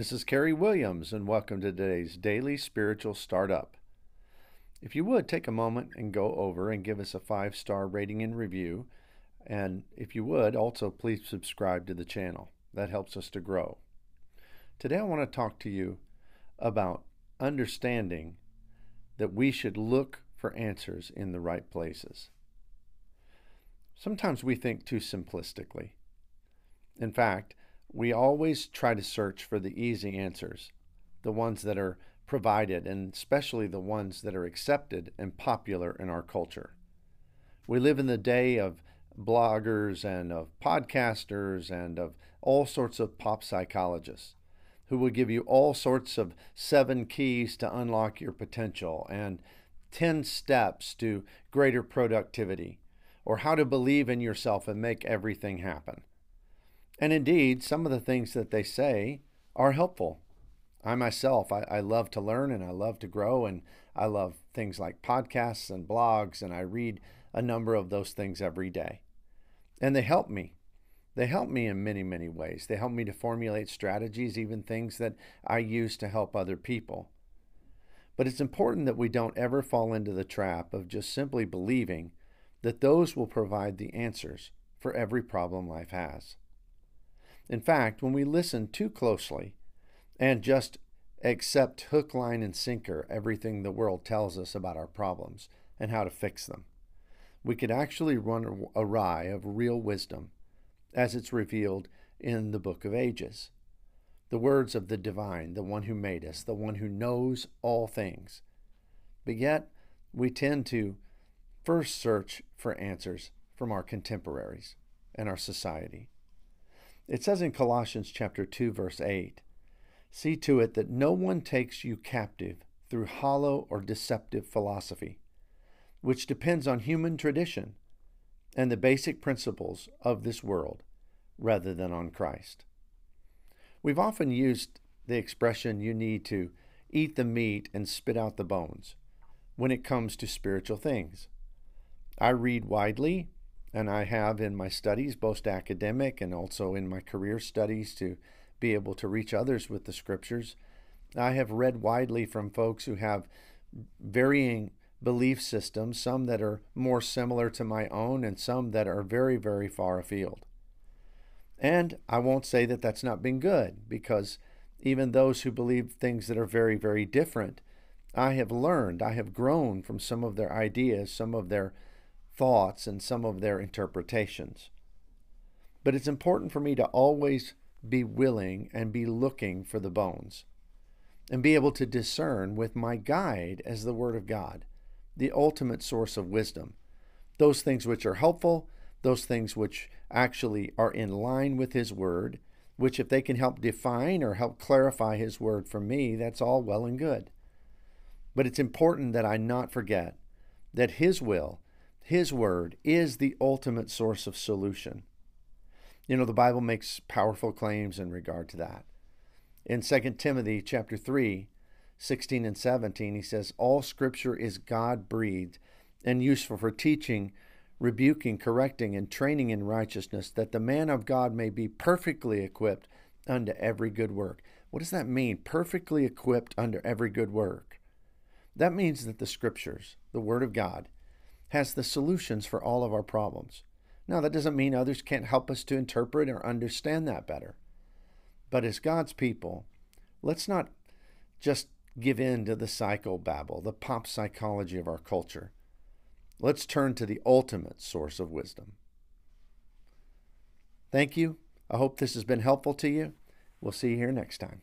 This is Kerry Williams, and welcome to today's Daily Spiritual Startup. If you would, take a moment and go over and give us a five star rating and review. And if you would, also please subscribe to the channel. That helps us to grow. Today, I want to talk to you about understanding that we should look for answers in the right places. Sometimes we think too simplistically. In fact, we always try to search for the easy answers, the ones that are provided, and especially the ones that are accepted and popular in our culture. We live in the day of bloggers and of podcasters and of all sorts of pop psychologists who will give you all sorts of seven keys to unlock your potential and 10 steps to greater productivity or how to believe in yourself and make everything happen. And indeed, some of the things that they say are helpful. I myself, I, I, love to learn and I love to grow, and I love things like podcasts and blogs, and I read a number of those things every day. And they help me. They help me in many, many ways. They help me to formulate strategies, even things that I use to help other people. But it's important that we don't ever fall into the trap of just simply believing that those will provide the answers for every problem life has. In fact, when we listen too closely and just accept hook, line, and sinker everything the world tells us about our problems and how to fix them, we could actually run awry of real wisdom as it's revealed in the book of ages. The words of the divine, the one who made us, the one who knows all things. But yet, we tend to first search for answers from our contemporaries and our society. It says in Colossians chapter 2 verse 8, "See to it that no one takes you captive through hollow or deceptive philosophy, which depends on human tradition and the basic principles of this world rather than on Christ." We've often used the expression you need to eat the meat and spit out the bones when it comes to spiritual things. I read widely and I have in my studies, both academic and also in my career studies, to be able to reach others with the scriptures. I have read widely from folks who have varying belief systems, some that are more similar to my own, and some that are very, very far afield. And I won't say that that's not been good, because even those who believe things that are very, very different, I have learned, I have grown from some of their ideas, some of their thoughts and some of their interpretations. But it's important for me to always be willing and be looking for the bones and be able to discern with my guide as the Word of God, the ultimate source of wisdom, those things which are helpful, those things which actually are in line with His Word, which, if they can help define or help clarify His Word for me, that's all well and good. But it's important that I not forget that His will his word is the ultimate source of solution. You know, the Bible makes powerful claims in regard to that. In 2 Timothy chapter 3, 16 and 17, he says, All scripture is God breathed and useful for teaching, rebuking, correcting, and training in righteousness, that the man of God may be perfectly equipped unto every good work. What does that mean? Perfectly equipped unto every good work. That means that the scriptures, the Word of God, has the solutions for all of our problems. Now, that doesn't mean others can't help us to interpret or understand that better. But as God's people, let's not just give in to the psychobabble, the pop psychology of our culture. Let's turn to the ultimate source of wisdom. Thank you. I hope this has been helpful to you. We'll see you here next time.